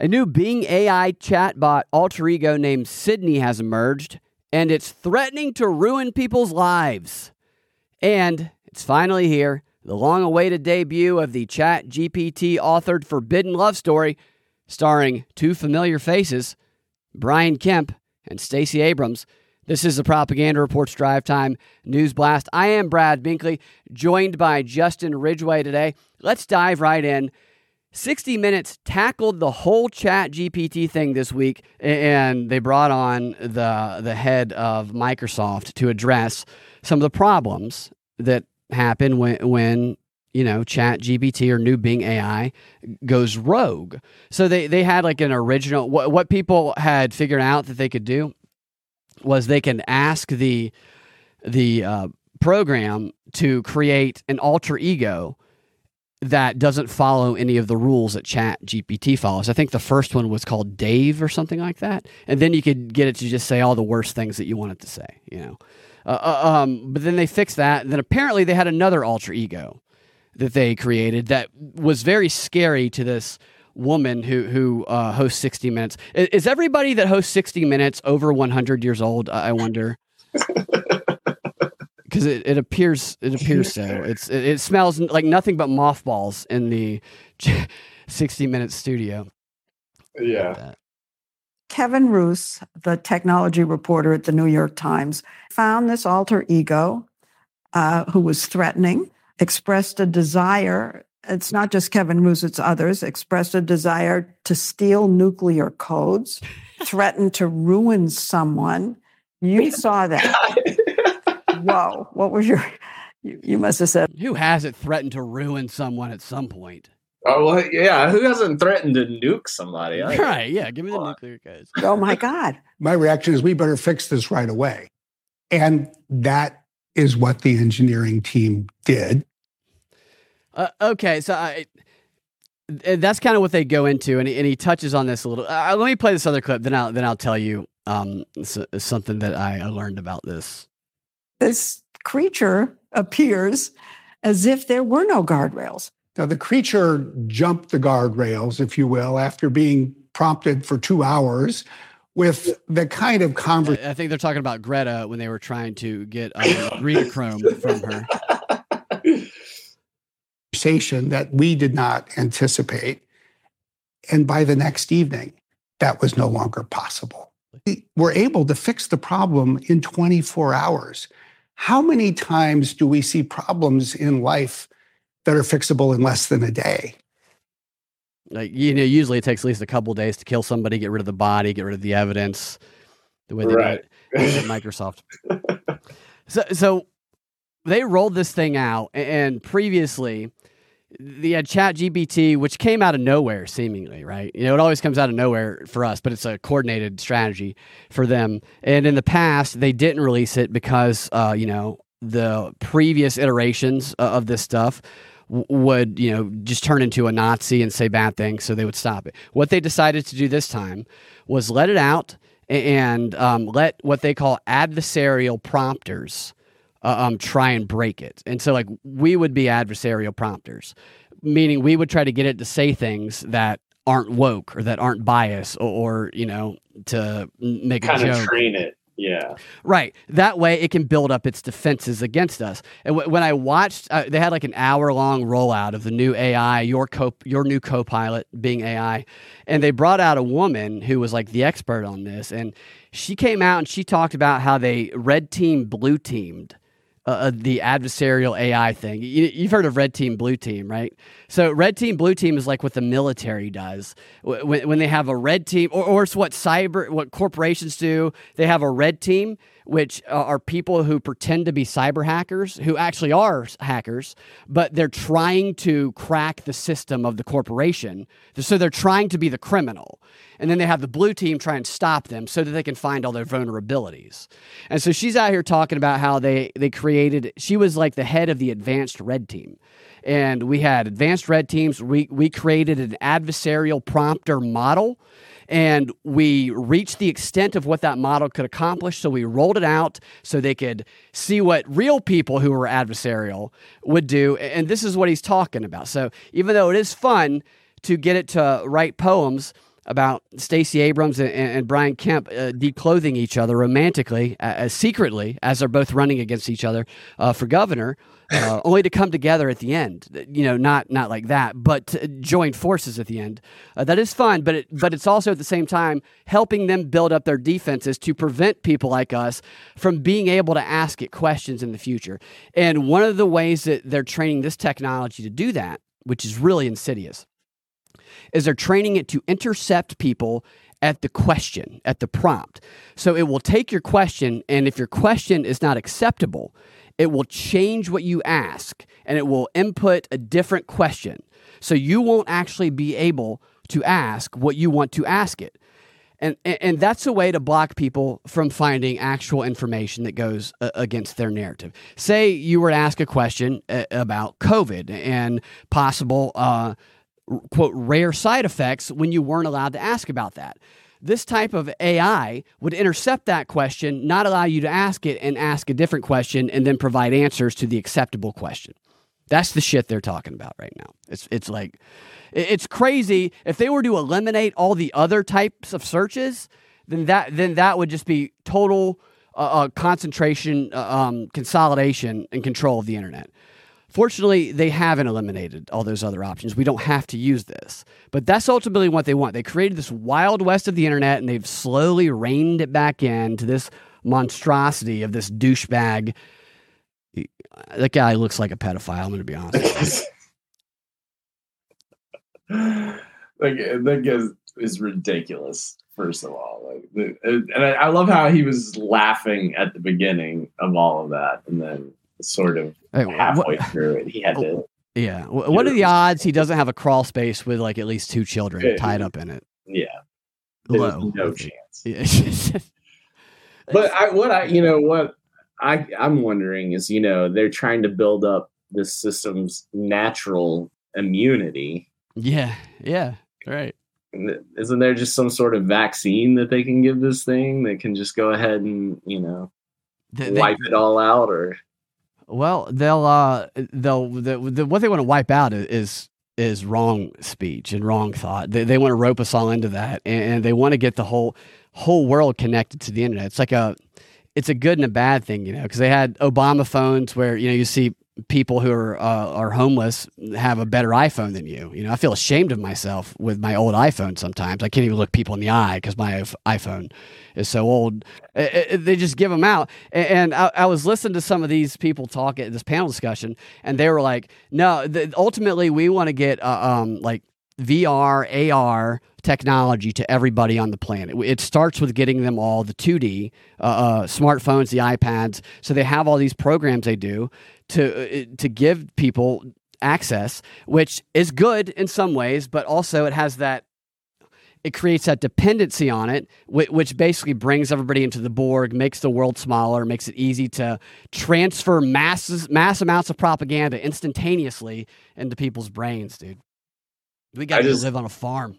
A new Bing AI chatbot alter ego named Sydney has emerged, and it's threatening to ruin people's lives. And it's finally here the long awaited debut of the Chat GPT authored Forbidden Love Story, starring two familiar faces, Brian Kemp and Stacey Abrams. This is the Propaganda Reports Drive Time News Blast. I am Brad Binkley, joined by Justin Ridgway today. Let's dive right in. 60 Minutes tackled the whole Chat GPT thing this week, and they brought on the the head of Microsoft to address some of the problems that happen when when you know Chat GPT or new Bing AI goes rogue. So they they had like an original what what people had figured out that they could do was they can ask the the uh, program to create an alter ego that doesn't follow any of the rules that chat gpt follows. I think the first one was called dave or something like that. And then you could get it to just say all the worst things that you want it to say you know. Uh, uh, um, but then they fixed that. And then apparently they had another alter ego that they created that was very scary to this woman who who uh, hosts 60 minutes. Is, is everybody that hosts 60 minutes over 100 years old i wonder because it, it appears it appears so. It's it, it, smells like nothing but mothballs in the sixty minute studio. Yeah. Kevin Roose, the technology reporter at the New York Times, found this alter ego uh, who was threatening, expressed a desire. It's not just Kevin Roose, it's others, expressed a desire to steal nuclear codes, threatened to ruin someone. You saw that whoa, what was your, you, you must have said. Who hasn't threatened to ruin someone at some point? Oh, well, yeah. Who hasn't threatened to nuke somebody? I right. Yeah. Give me the nuclear guys. Oh, my God. My reaction is we better fix this right away. And that is what the engineering team did. Uh, okay. So I, that's kind of what they go into, and he, and he touches on this a little. Uh, let me play this other clip, then I'll then I'll tell you um, something that I learned about this this creature appears as if there were no guardrails. Now, the creature jumped the guardrails, if you will, after being prompted for two hours with the kind of conversation. I think they're talking about Greta when they were trying to get um, Chrome from her. Conversation that we did not anticipate. And by the next evening, that was no longer possible. We were able to fix the problem in 24 hours. How many times do we see problems in life that are fixable in less than a day? Like you know, usually it takes at least a couple days to kill somebody, get rid of the body, get rid of the evidence. The way they right. do it at Microsoft. so, so they rolled this thing out, and previously the uh, chat gpt which came out of nowhere seemingly right? You know it always comes out of nowhere for us but it's a coordinated strategy for them. And in the past they didn't release it because uh, you know the previous iterations of this stuff would you know just turn into a nazi and say bad things so they would stop it. What they decided to do this time was let it out and um, let what they call adversarial prompters uh, um, try and break it. And so, like, we would be adversarial prompters, meaning we would try to get it to say things that aren't woke or that aren't biased or, or you know, to make kind a joke. of train it. Yeah. Right. That way it can build up its defenses against us. And w- when I watched, uh, they had like an hour long rollout of the new AI, your co- your new co-pilot Bing AI, and they brought out a woman who was like the expert on this, and she came out and she talked about how they red team, blue teamed uh, uh, the adversarial AI thing. You, have heard of red team, blue team, right? So red team, blue team is like what the military does when, when they have a red team, or, or it's what cyber, what corporations do. They have a red team, which uh, are people who pretend to be cyber hackers, who actually are hackers, but they're trying to crack the system of the corporation. So they're trying to be the criminal. And then they have the blue team try and stop them so that they can find all their vulnerabilities. And so she's out here talking about how they, they created, she was like the head of the advanced red team. And we had advanced red teams. We, we created an adversarial prompter model and we reached the extent of what that model could accomplish. So we rolled it out so they could see what real people who were adversarial would do. And this is what he's talking about. So even though it is fun to get it to write poems, about Stacey Abrams and, and, Brian Kemp uh, declothing each other romantically, uh, secretly, as they're both running against each other uh, for governor uh, only to come together at the end. You know, not not like that, but to join forces at the end. Uh, that is fun, but it, but it's also at the same time helping them build up their defenses to prevent people like us from being able to ask it questions in the future. And one of the ways that they're training this technology to do that, which is really insidious, is they're training it to intercept people at the question, at the prompt. So it will take your question, and if your question is not acceptable, it will change what you ask and it will input a different question. So you won't actually be able to ask what you want to ask it. And, and that's a way to block people from finding actual information that goes uh, against their narrative. Say you were to ask a question uh, about COVID and possible, uh, quote, rare side effects when you weren't allowed to ask about that. This type of AI would intercept that question, not allow you to ask it, and ask a different question, and then provide answers to the acceptable question. That's the shit they're talking about right now. It's it's like it's crazy. If they were to eliminate all the other types of searches, then that then that would just be total uh, uh, concentration, uh, um, consolidation, and control of the internet. Fortunately, they haven't eliminated all those other options. We don't have to use this. But that's ultimately what they want. They created this wild west of the internet and they've slowly reined it back in to this monstrosity of this douchebag. That guy looks like a pedophile, I'm going to be honest. like that guy is ridiculous. First of all, like, and I love how he was laughing at the beginning of all of that, and then sort of hey, halfway what, through it. He had to. Oh, yeah. What are the odds he doesn't have a crawl space with like at least two children tied up in it? Yeah. Low. No chance. but I, what I, you know, what I, I'm wondering is, you know, they're trying to build up this system's natural immunity. Yeah. Yeah. Right. Isn't there just some sort of vaccine that they can give this thing that can just go ahead and, you know, they, wipe they, it all out or well, they'll uh, they'll the, the, what they want to wipe out is is wrong speech and wrong thought. They, they want to rope us all into that, and, and they want to get the whole whole world connected to the internet. It's like a it's a good and a bad thing, you know, because they had Obama phones where you know you see people who are uh, are homeless have a better iPhone than you. You know, I feel ashamed of myself with my old iPhone sometimes. I can't even look people in the eye because my iPhone is so old. It, it, they just give them out. And, I, I, was listening to some of these people talk at this panel discussion, and they were like, "No, the, ultimately we want to get uh, um, like VR, AR technology to everybody on the planet. It starts with getting them all the 2D uh, uh, smartphones, the iPads, so they have all these programs they do to uh, to give people access, which is good in some ways, but also it has that it creates that dependency on it, which basically brings everybody into the Borg, makes the world smaller, makes it easy to transfer masses, mass amounts of propaganda instantaneously into people's brains, dude. We got to live on a farm.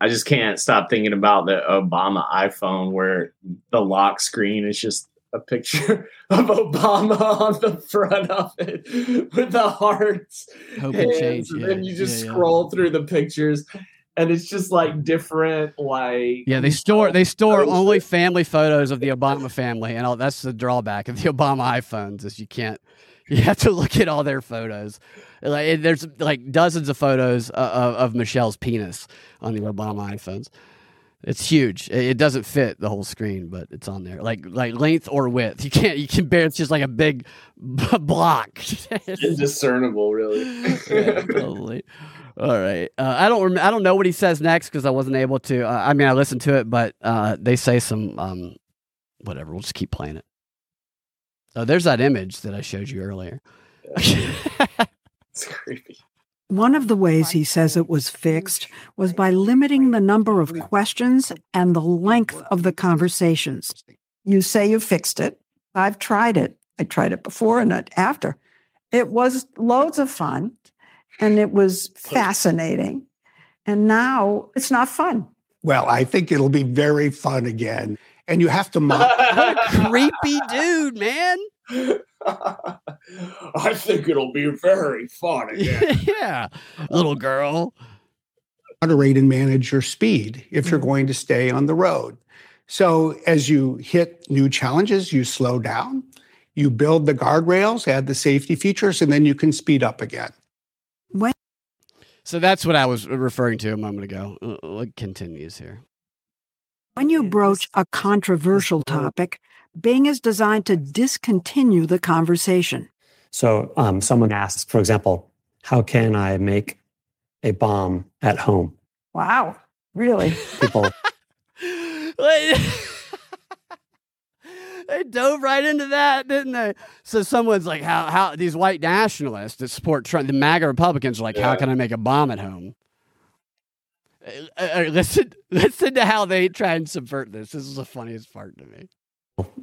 I just can't stop thinking about the Obama iPhone where the lock screen is just a picture of Obama on the front of it with the hearts. Hope and change. And yeah. then you just yeah, scroll yeah. through the pictures and it's just like different like yeah they store they store only family photos of the obama family and all, that's the drawback of the obama iphones is you can't you have to look at all their photos like there's like dozens of photos of, of michelle's penis on the obama iphones it's huge. It doesn't fit the whole screen, but it's on there. Like like length or width. You can't. You can bear. It's just like a big block. Indiscernible, really. yeah, totally. All right. Uh, I don't. Rem- I don't know what he says next because I wasn't able to. Uh, I mean, I listened to it, but uh, they say some um, whatever. We'll just keep playing it. Oh, there's that image that I showed you earlier. it's creepy. One of the ways he says it was fixed was by limiting the number of questions and the length of the conversations. You say you fixed it. I've tried it. I tried it before and after. It was loads of fun and it was fascinating. And now it's not fun. Well, I think it'll be very fun again. And you have to mock. what a creepy dude, man. I think it'll be very funny. again. yeah, little girl. Moderate and manage your speed if you're mm. going to stay on the road. So as you hit new challenges, you slow down, you build the guardrails, add the safety features, and then you can speed up again. When- so that's what I was referring to a moment ago. It continues here. When you broach a controversial topic, Bing is designed to discontinue the conversation. So um, someone asks, for example, how can I make a bomb at home? Wow, really? People. they dove right into that, didn't they? So someone's like, "How? How?" These white nationalists that support Trump, the MAGA Republicans, are like, yeah. "How can I make a bomb at home?" Uh, uh, uh, listen, listen to how they try and subvert this. This is the funniest part to me.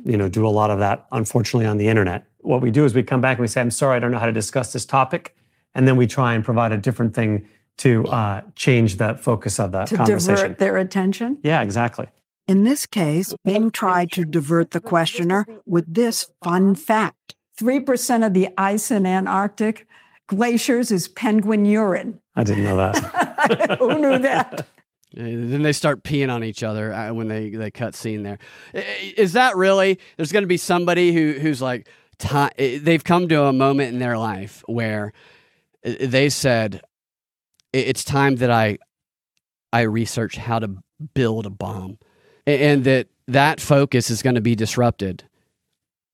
You know, do a lot of that, unfortunately, on the internet. What we do is we come back and we say, "I'm sorry, I don't know how to discuss this topic," and then we try and provide a different thing to uh, change the focus of the to conversation. divert their attention. Yeah, exactly. In this case, Bing tried to divert the questioner with this fun fact 3% of the ice in Antarctic glaciers is penguin urine. I didn't know that. Who knew that? Eh, then they start peeing on each other uh, when they, they cut scene there. Eh, eh, is that really? There's going to be somebody who who's like, they've come to a moment in their life where they said, it's time that I I research how to build a bomb and that that focus is going to be disrupted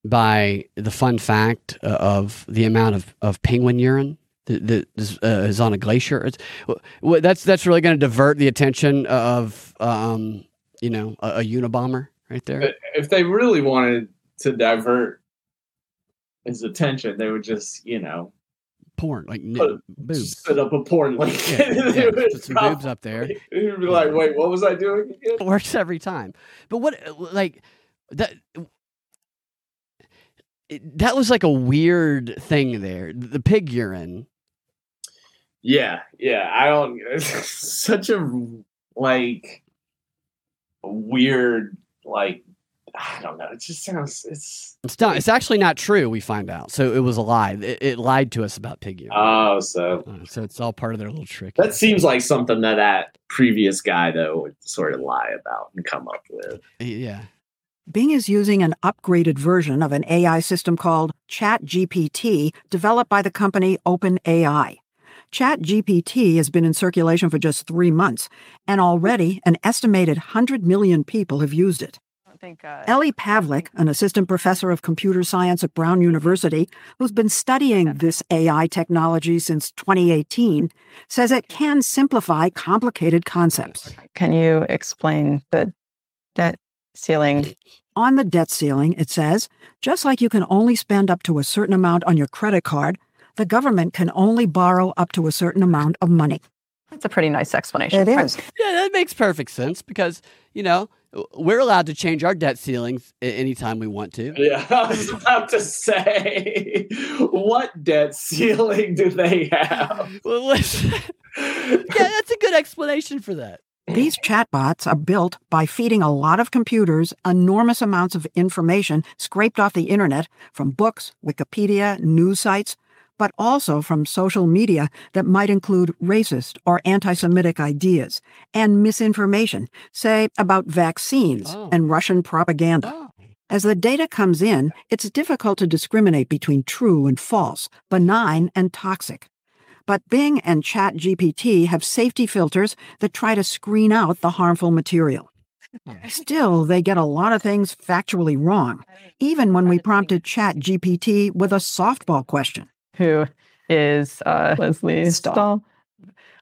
by the fun fact uh, of the amount of, of penguin urine that, uh, is, on a glacier. It's, that's that's really going to divert the attention of um, you know a, a Unabomber right there. If they really wanted to divert his attention, they would just you know porn, like put, boobs. Set up a porn link. Yeah, yeah, put some boobs up there. You'd be like, wait, what was I doing again? It works every time. But what, like, that. that was like a weird thing there. The pig urine. Yeah, yeah. I don't. such a like weird like I don't know. It just sounds it's it's not. It's actually not true. We find out. So it was a lie. It, it lied to us about Piggy. Oh, so uh, so it's all part of their little trick. That seems like something that that previous guy though would sort of lie about and come up with. Yeah. Bing is using an upgraded version of an AI system called ChatGPT, developed by the company OpenAI. ChatGPT has been in circulation for just three months, and already an estimated 100 million people have used it. Uh, Ellie Pavlick, an assistant professor of computer science at Brown University, who's been studying this AI technology since 2018, says it can simplify complicated concepts. Can you explain the debt ceiling? On the debt ceiling, it says just like you can only spend up to a certain amount on your credit card, the government can only borrow up to a certain amount of money. That's a pretty nice explanation. It is. Yeah, that makes perfect sense because, you know, we're allowed to change our debt ceilings anytime we want to. Yeah, I was about to say, what debt ceiling do they have? Well, listen, yeah, that's a good explanation for that. These chatbots are built by feeding a lot of computers enormous amounts of information scraped off the internet from books, Wikipedia, news sites, but also from social media that might include racist or anti Semitic ideas and misinformation, say about vaccines oh. and Russian propaganda. Oh. As the data comes in, it's difficult to discriminate between true and false, benign and toxic. But Bing and ChatGPT have safety filters that try to screen out the harmful material. Hmm. Still, they get a lot of things factually wrong, even when we prompted ChatGPT with a softball question who is uh, Lesley Stahl. Stahl.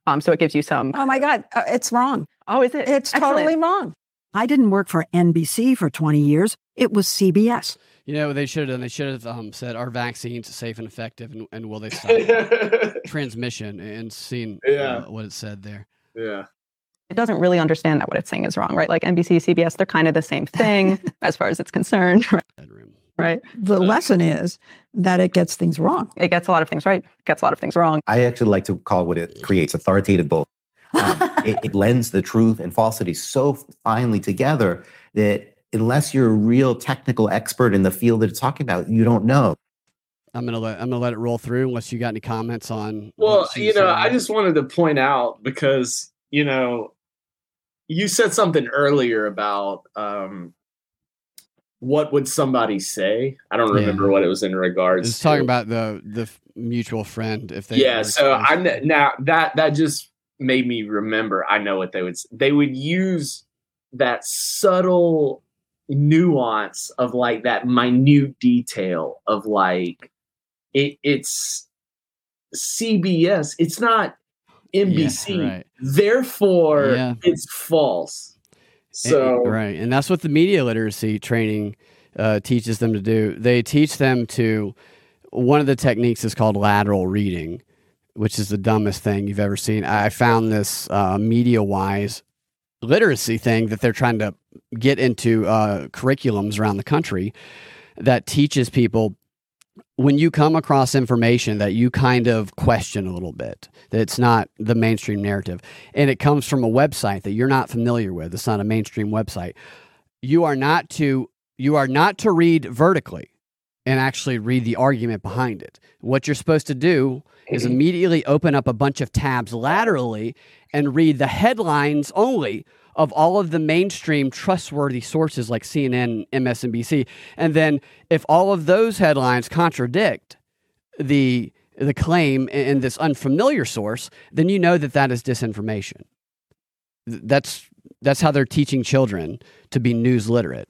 Um, so it gives you some. Oh my God, uh, it's wrong. Oh, is it? It's Excellent. totally wrong. I didn't work for NBC for 20 years. It was CBS. You know, they should have done. They should have um, said, "Are vaccines safe and effective, and, and will they stop transmission?" And seen Yeah. uh, what it said there. yeah. It doesn't really understand that what it's saying is wrong, right? Like NBC, CBS, they're kind of the same thing as far as it's concerned, right? Bedroom. right? The lesson is that it gets things wrong. It gets a lot of things right, gets a lot of things wrong. I actually like to call what it creates authoritative bull. Um, it, it blends the truth and falsity so finely together that unless you're a real technical expert in the field that it's talking about, you don't know. I'm gonna let I'm gonna let it roll through unless you got any comments on. Well, you know. I just wanted to point out because, you know, you said something earlier about um what would somebody say? I don't Yeah. remember what it was in regards It's talking about the the mutual friend. If they yeah, so I exposed. kn- now that that just made me remember. I know what they would they would use that subtle nuance of like that minute detail of like it it's CBS. It's not NBC. right. Therefore, Yeah. it's false. And- right, and that's what the media literacy training uh, teaches them to do. They teach them to. One of the techniques is called lateral reading, which is the dumbest thing you've ever seen. I found this uh, media wise literacy thing that they're trying to get into uh, curriculums around the country that teaches people when you come across information that you kind of question a little bit, that it's not the mainstream narrative, and it comes from a website that you're not familiar with, it's not a mainstream website, you are not to you are not to read vertically and actually read the argument behind it. What you're supposed to do is mm-hmm. immediately open up a bunch of tabs laterally and read the headlines only of all of the mainstream trustworthy sources like CNN, MSNBC. And then if all of those headlines contradict the the claim in this unfamiliar source, then you know that that is disinformation. That's that's how they're teaching children to be news literate.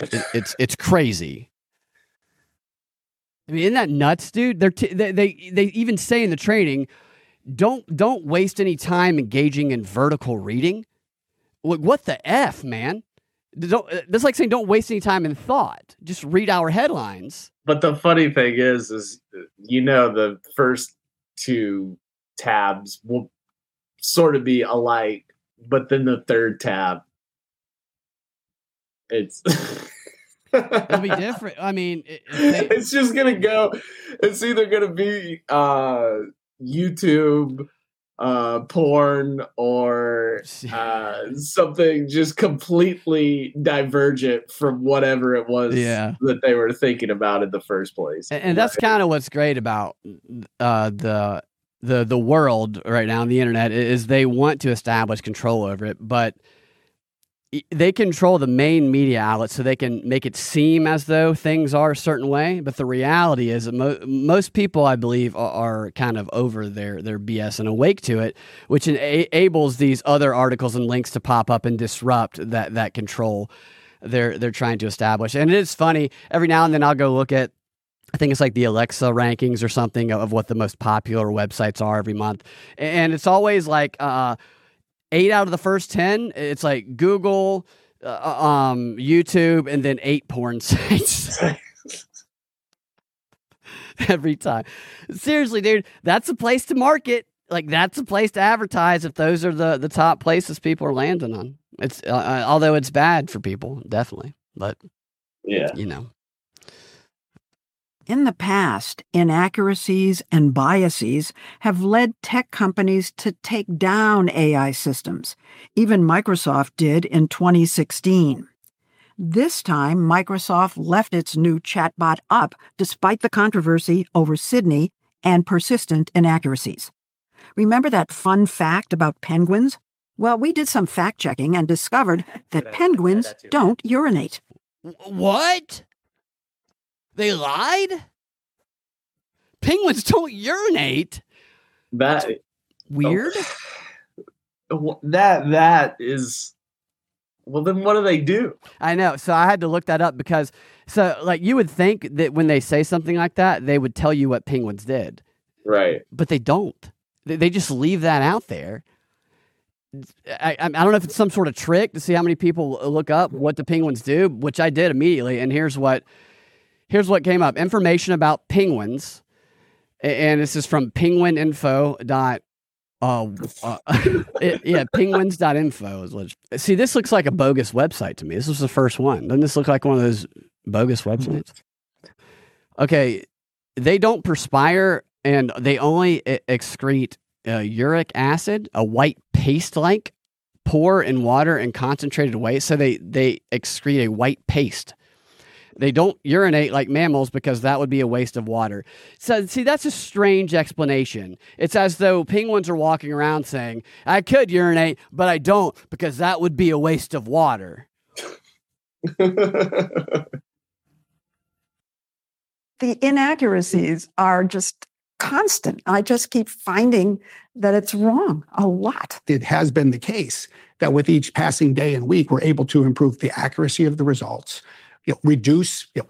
It- it's it's crazy. I mean, isn't that nuts, dude? They're t- they, they they even say in the training, don't don't waste any time engaging in vertical reading. Like what the f, man? Don't, uh, that's like saying don't waste any time in thought. Just read our headlines. but the funny thing is is you know the first two tabs will sort of be alike, but then the third tab it's It'll be different. I mean, it, it- it's just gonna go it's either gonna be uh youtube uh porn or uh something just completely divergent from whatever it was Yeah. that they were thinking about in the first place and, and that's kind of what's great about uh, the the the world right now on the internet is they want to establish control over it, but they control the main media outlets so they can make it seem as though things are a certain way. But the reality is that mo- most people, I believe, are, are kind of over their their BS and awake to it, which enables these other articles and links to pop up and disrupt that that control they're they're trying to establish. And it is funny every now and then I'll go look at I think it's like the Alexa rankings or something of what the most popular websites are every month. And it's always like uh, eight out of the first 10. It's like Google, uh, um, YouTube, and then eight porn sites every time. Seriously, dude, that's a place to market. Like that's a place to advertise if those are the, the top places people are landing on. It's uh, uh, although it's bad for people, definitely, but yeah you know. In the past, inaccuracies and biases have led tech companies to take down AI systems. Even Microsoft did in 2016. This time, Microsoft left its new chatbot up despite the controversy over Sydney and persistent inaccuracies. Remember that fun fact about penguins? Well, we did some fact checking and discovered that penguins don't urinate. What? They lied? Penguins don't urinate. that Weird. Oh. Wh- that that is well then what do they do I know. So I had to look that up because so like you would think that when they say something like that, they would tell you what penguins did, right but they don't. They, they just leave that out there. I, I don't know if it's some sort of trick to see how many people look up what the penguins do, which I did immediately. And here's what here's what came up: information about penguins, and this is from penguininfo dot uh, uh it, yeah, penguins.info is legit. See, this looks like a bogus website to me. This was the first one. Doesn't this look like one of those bogus websites? Okay, they don't perspire and they only excrete uh, uric acid, a white paste-like, poor in water and concentrated waste. So they they excrete a white paste. They don't urinate like mammals because that would be a waste of water. So, see, that's a strange explanation. It's as though penguins are walking around saying, I could urinate, but I don't because that would be a waste of water. the inaccuracies are just constant. I just keep finding that it's wrong a lot. It has been the case that with each passing day and week, we're able to improve the accuracy of the results, you know, reduce you know,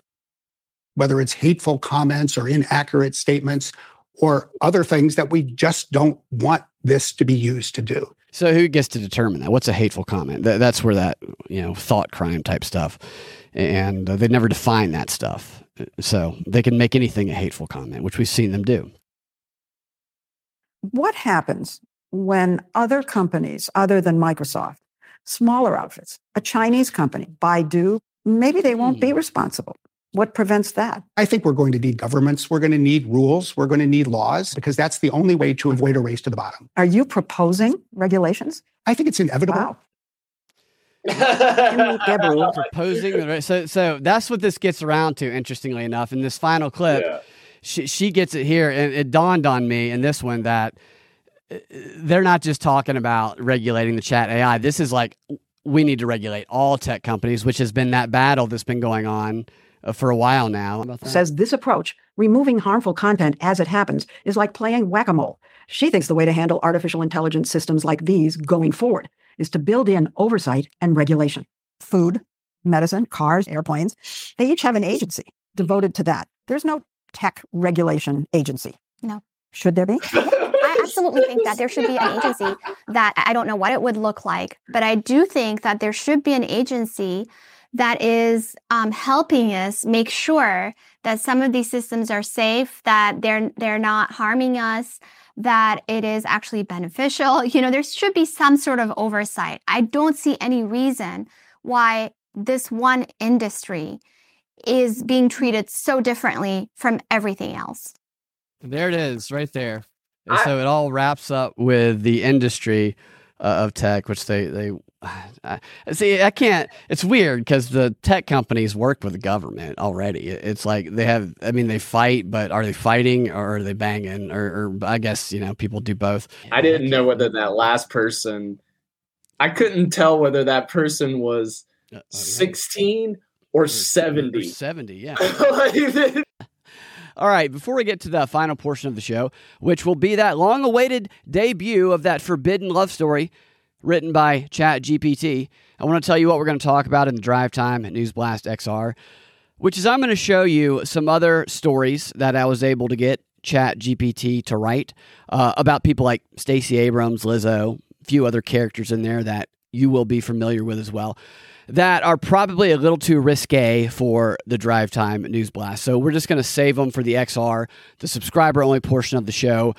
whether it's hateful comments or inaccurate statements or other things that we just don't want this to be used to do. So who gets to determine that? What's a hateful comment? that's where that you know thought crime type stuff, and uh, they never define that stuff. So they can make anything a hateful comment, which we've seen them do. What happens when other companies, other than Microsoft, smaller outfits, a Chinese company, Baidu, maybe they won't be hmm. responsible. What prevents that? I think we're going to need governments. We're going to need rules. We're going to need laws because that's the only way to avoid a race to the bottom. Are you proposing regulations? I think it's inevitable. Wow. proposing so so that's what this gets around to interestingly enough in this final clip yeah. she, she gets it here and it dawned on me in this one that uh, they're not just talking about regulating the chat ai this is like we need to regulate all tech companies, which has been that battle that's been going on uh, for a while now. Says this approach, removing harmful content as it happens, is like playing whack a mole. She thinks the way to handle artificial intelligence systems like these going forward is to build in oversight and regulation. Food, medicine, cars, airplanes, they each have an agency devoted to that. There's no tech regulation agency. No. Should there be? absolutely think that there should be an agency that I don't know what it would look like, but I do think that there should be an agency that is um, helping us make sure that some of these systems are safe, that they're they're not harming us, that it is actually beneficial. You know, there should be some sort of oversight. I don't see any reason why this one industry is being treated so differently from everything else. There it is, right there. And I, so it all wraps up with the industry uh, of tech, which they they I, see. I can't. It's weird because the tech companies work with the government already. It's like they have. I mean, they fight, but are they fighting or are they banging? Or, or I guess you know people do both. I didn't know whether that last person. I couldn't tell whether that person was uh, oh, sixteen or seventy. Or seventy, yeah. All right, before we get to the final portion of the show, which will be that long awaited debut of that forbidden love story written by ChatGPT, I want to tell you what we're going to talk about in the drive time at News Blast XR, which is I'm going to show you some other stories that I was able to get ChatGPT to write uh, about people like Stacey Abrams, Lizzo, a few other characters in there that you will be familiar with as well that are probably a little too risque for the drive time news blast. So we're just going to save them for the XR, the subscriber only portion of the show,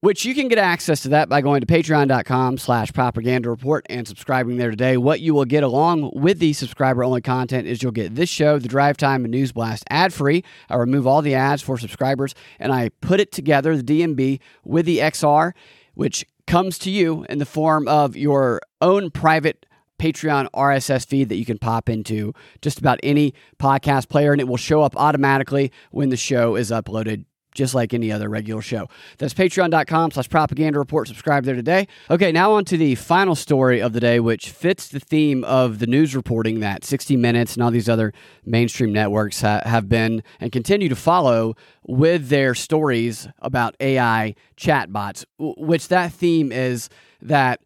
which you can get access to that by going to patreon.com slash propaganda report and subscribing there today. What you will get along with the subscriber only content is you'll get this show, the drive time and news blast ad free. I remove all the ads for subscribers and I put it together, the DNB, with the XR, which comes to you in the form of your own private Patreon RSS feed that you can pop into just about any podcast player, and it will show up automatically when the show is uploaded just like any other regular show. That's patreon.com slash propaganda report. Subscribe there today. Okay, now on to the final story of the day, which fits the theme of the news reporting that 60 Minutes and all these other mainstream networks ha- have been and continue to follow with their stories about AI chatbots, w- which that theme is that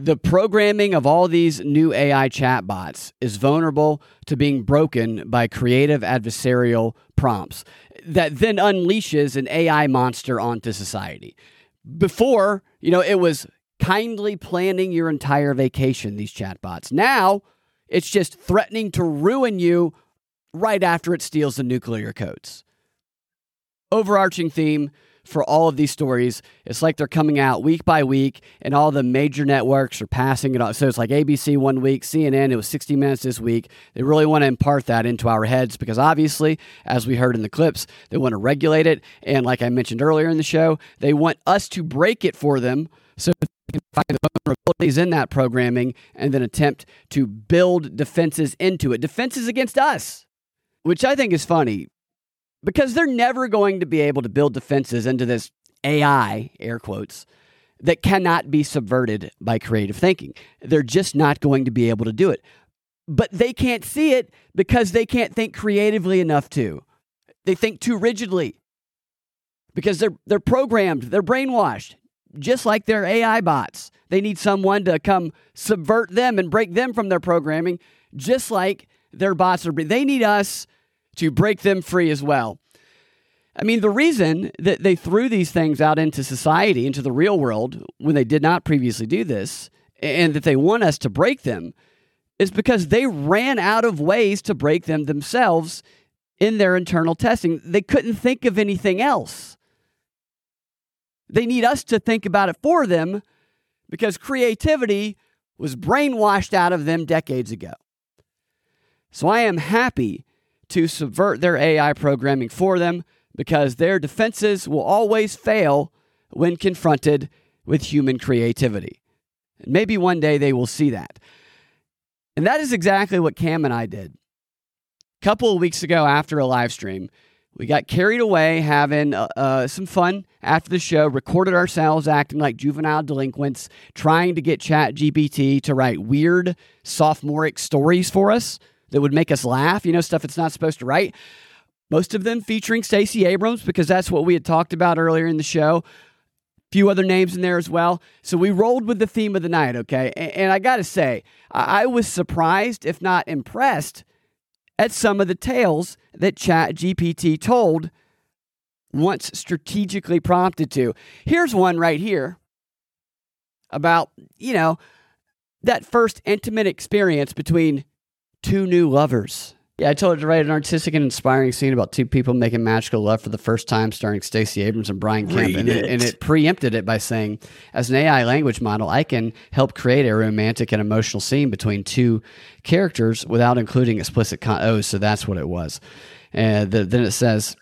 the programming of all these new AI chatbots is vulnerable to being broken by creative adversarial prompts that then unleashes an AI monster onto society. Before, you know, it was kindly planning your entire vacation, these chatbots. Now, it's just threatening to ruin you right after it steals the nuclear codes. Overarching theme for all of these stories. It's like they're coming out week by week, and all the major networks are passing it on. So it's like ABC one week, CNN, it was 60 Minutes this week. They really want to impart that into our heads because obviously, as we heard in the clips, they want to regulate it. And like I mentioned earlier in the show, they want us to break it for them so they can find the vulnerabilities in that programming and then attempt to build defenses into it. Defenses against us, which I think is funny because they're never going to be able to build defenses into this AI, air quotes, that cannot be subverted by creative thinking. They're just not going to be able to do it. But they can't see it because they can't think creatively enough to. They think too rigidly because they're, they're programmed, they're brainwashed, just like their AI bots. They need someone to come subvert them and break them from their programming, just like their bots are. They need us to break them free as well. I mean, the reason that they threw these things out into society, into the real world, when they did not previously do this, and that they want us to break them, is because they ran out of ways to break them themselves in their internal testing. They couldn't think of anything else. They need us to think about it for them because creativity was brainwashed out of them decades ago. So I am happy to subvert their AI programming for them because their defenses will always fail when confronted with human creativity. And maybe one day they will see that. And that is exactly what Cam and I did. A couple of weeks ago after a live stream, we got carried away having uh, uh, some fun after the show, recorded ourselves acting like juvenile delinquents, trying to get Chat GPT to write weird sophomoric stories for us that would make us laugh, you know, stuff it's not supposed to write. Most of them featuring Stacey Abrams because that's what we had talked about earlier in the show. A few other names in there as well. So we rolled with the theme of the night, okay? And, and I got to say, I-, I was surprised, if not impressed, at some of the tales that Chat GPT told once strategically prompted to. Here's one right here about, you know, that first intimate experience between two new lovers. Yeah, I told her to write an artistic and inspiring scene about two people making magical love for the first time, starring Stacey Abrams and Brian Kemp. And it. and it preempted it by saying, as an AI language model, I can help create a romantic and emotional scene between two characters without including explicit con. Oh, so that's what it was. And the, then it says,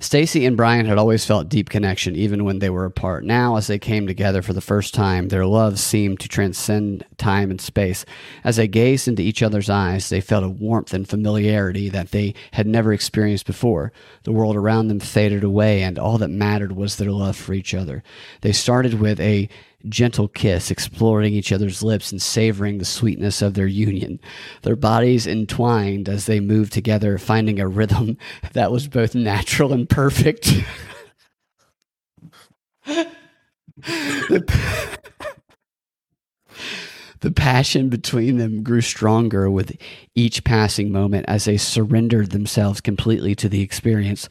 Stacey and Brian had always felt deep connection even when they were apart. Now, as they came together for the first time, their love seemed to transcend time and space. As they gazed into each other's eyes, they felt a warmth and familiarity that they had never experienced before. The world around them faded away, and all that mattered was their love for each other. They started with a gentle kiss, exploring each other's lips and savoring the sweetness of their union. Their bodies entwined as they moved together, finding a rhythm that was both natural and perfect. the, the passion between them grew stronger with each passing moment as they surrendered themselves completely to the experience.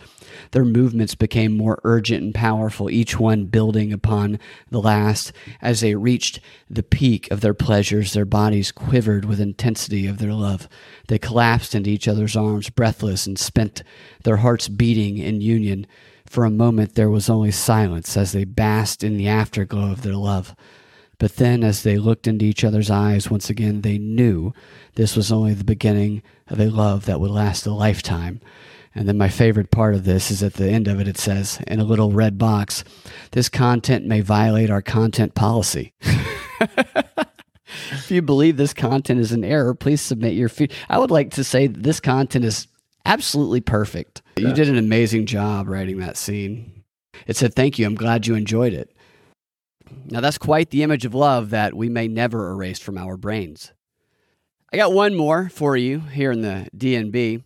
Their movements became more urgent and powerful, each one building upon the last. As they reached the peak of their pleasures, their bodies quivered with intensity of their love. They collapsed into each other's arms, breathless and spent, their hearts beating in union. For a moment, there was only silence as they basked in the afterglow of their love. But then, as they looked into each other's eyes once again, they knew this was only the beginning of a love that would last a lifetime. And then my favorite part of this is at the end of it, it says in a little red box, this content may violate our content policy. if you believe this content is an error, please submit your feed. I would like to say this content is absolutely perfect. You did an amazing job writing that scene. It said, Thank you. I'm glad you enjoyed it. Now, that's quite the image of love that we may never erase from our brains. I got one more for you here in the DNB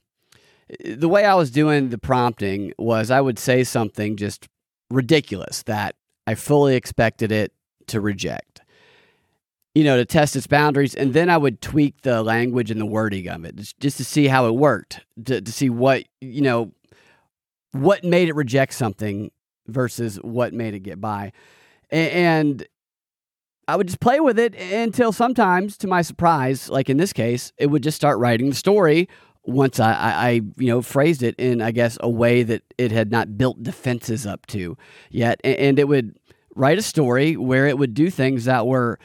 the way I was doing the prompting was I would say something just ridiculous that I fully expected it to reject. You know, to test its boundaries, and then I would tweak the language and the wording of it just to see how it worked, to, to see what, you know, what made it reject something versus what made it get by. And I would just play with it until sometimes, to my surprise, like in this case, it would just start writing the story once I, I, I, you know, phrased it in, I guess, a way that it had not built defenses up to yet. And, it would write a story where it would do things that were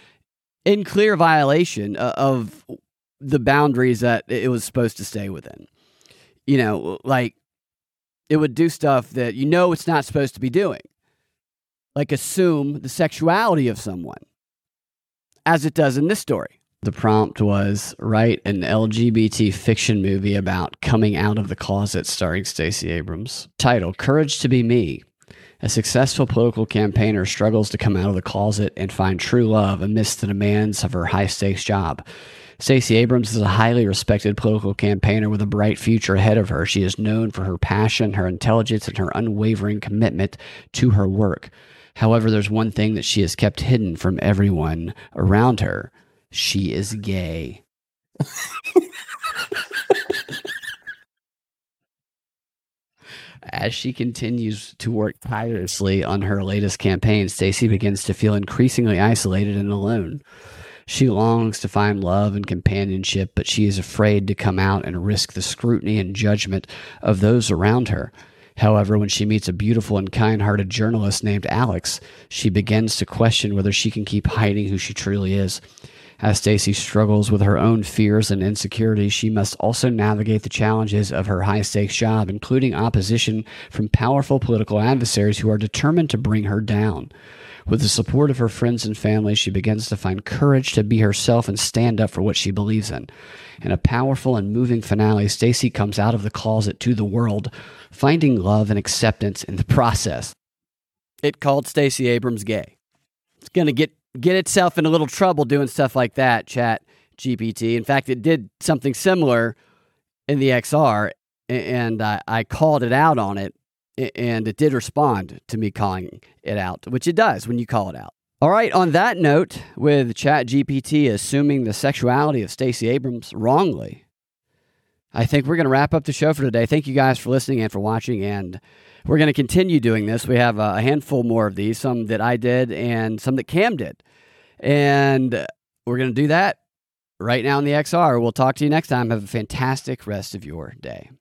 in clear violation uh, of the boundaries that it was supposed to stay within. You know, like it would do stuff that you know it's not supposed to be doing, like assume the sexuality of someone, as it does in this story. The prompt was write an LGBT fiction movie about coming out of the closet starring Stacey Abrams. Title Courage to Be Me. A successful political campaigner struggles to come out of the closet and find true love amidst the demands of her high stakes job. Stacey Abrams is a highly respected political campaigner with a bright future ahead of her. She is known for her passion, her intelligence, and her unwavering commitment to her work. However, there's one thing that she has kept hidden from everyone around her she is gay. As she continues to work tirelessly on her latest campaign, Stacey begins to feel increasingly isolated and alone. She longs to find love and companionship, but she is afraid to come out and risk the scrutiny and judgment of those around her. However, when she meets a beautiful and kind hearted journalist named Alex, she begins to question whether she can keep hiding who she truly is. As Stacey struggles with her own fears and insecurities, she must also navigate the challenges of her high stakes job, including opposition from powerful political adversaries who are determined to bring her down. With the support of her friends and family, she begins to find courage to be herself and stand up for what she believes in. In a powerful and moving finale, Stacey comes out of the closet to the world, finding love and acceptance in the process. It called Stacey Abrams gay. It's going to get get itself in a little trouble doing stuff like that, Chat GPT. In fact, it did something similar in the XR, and I, I called it out on it, and it did respond to me calling it out, which it does when you call it out. All right, on that note, with ChatGPT assuming the sexuality of Stacey Abrams wrongly, I think we're going to wrap up the show for today. Thank you guys for listening and for watching, and we're going to continue doing this. We have a handful more of these, some that I did and some that Cam did. And we're going to do that right now in the XR. We'll talk to you next time. Have a fantastic rest of your day.